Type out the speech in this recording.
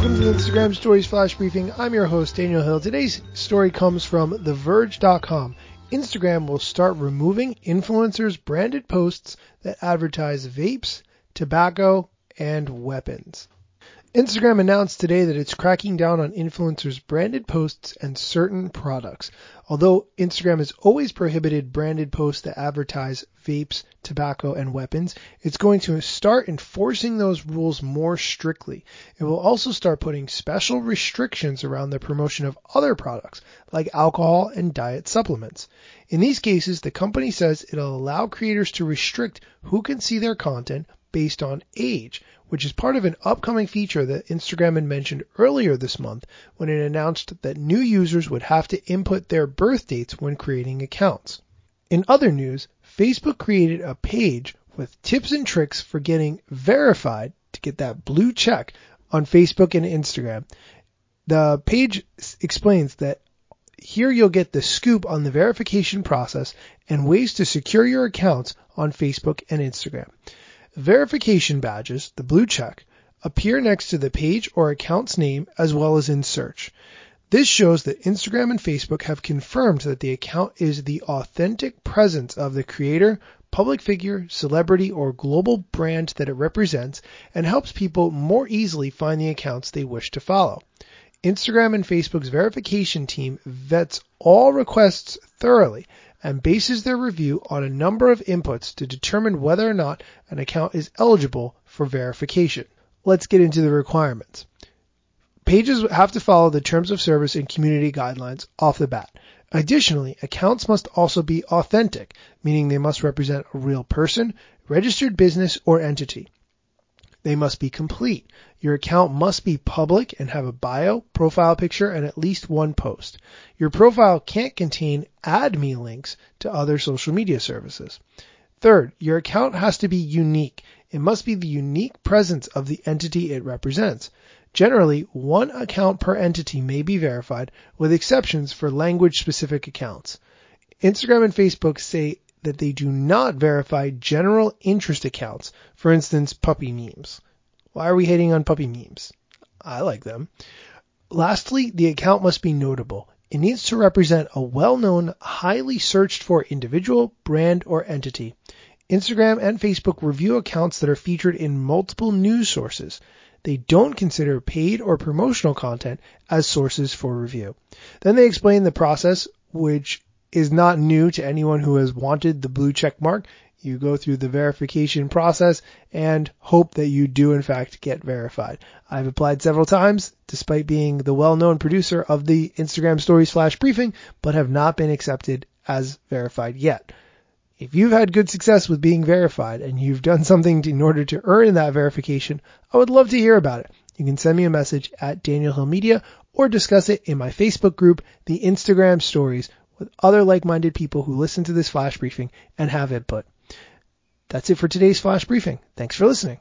Welcome to the Instagram Stories Flash Briefing. I'm your host, Daniel Hill. Today's story comes from TheVerge.com. Instagram will start removing influencers' branded posts that advertise vapes, tobacco, and weapons. Instagram announced today that it's cracking down on influencers' branded posts and certain products. Although Instagram has always prohibited branded posts that advertise vapes, tobacco, and weapons, it's going to start enforcing those rules more strictly. It will also start putting special restrictions around the promotion of other products, like alcohol and diet supplements. In these cases, the company says it'll allow creators to restrict who can see their content based on age, which is part of an upcoming feature that Instagram had mentioned earlier this month when it announced that new users would have to input their birth dates when creating accounts. In other news, Facebook created a page with tips and tricks for getting verified to get that blue check on Facebook and Instagram. The page explains that here you'll get the scoop on the verification process and ways to secure your accounts on Facebook and Instagram. Verification badges, the blue check, appear next to the page or account's name as well as in search. This shows that Instagram and Facebook have confirmed that the account is the authentic presence of the creator, public figure, celebrity, or global brand that it represents and helps people more easily find the accounts they wish to follow. Instagram and Facebook's verification team vets all requests thoroughly and bases their review on a number of inputs to determine whether or not an account is eligible for verification. Let's get into the requirements. Pages have to follow the terms of service and community guidelines off the bat. Additionally, accounts must also be authentic, meaning they must represent a real person, registered business, or entity. They must be complete. Your account must be public and have a bio, profile picture, and at least one post. Your profile can't contain add me links to other social media services. Third, your account has to be unique. It must be the unique presence of the entity it represents. Generally, one account per entity may be verified, with exceptions for language specific accounts. Instagram and Facebook say that they do not verify general interest accounts, for instance, puppy memes. Why are we hating on puppy memes? I like them. Lastly, the account must be notable. It needs to represent a well-known, highly searched for individual, brand, or entity. Instagram and Facebook review accounts that are featured in multiple news sources. They don't consider paid or promotional content as sources for review. Then they explain the process, which is not new to anyone who has wanted the blue check mark. You go through the verification process and hope that you do in fact get verified. I've applied several times despite being the well-known producer of the Instagram stories flash briefing, but have not been accepted as verified yet. If you've had good success with being verified and you've done something in order to earn that verification, I would love to hear about it. You can send me a message at Daniel Hill Media or discuss it in my Facebook group, the Instagram stories, with other like-minded people who listen to this flash briefing and have input. That's it for today's flash briefing. Thanks for listening.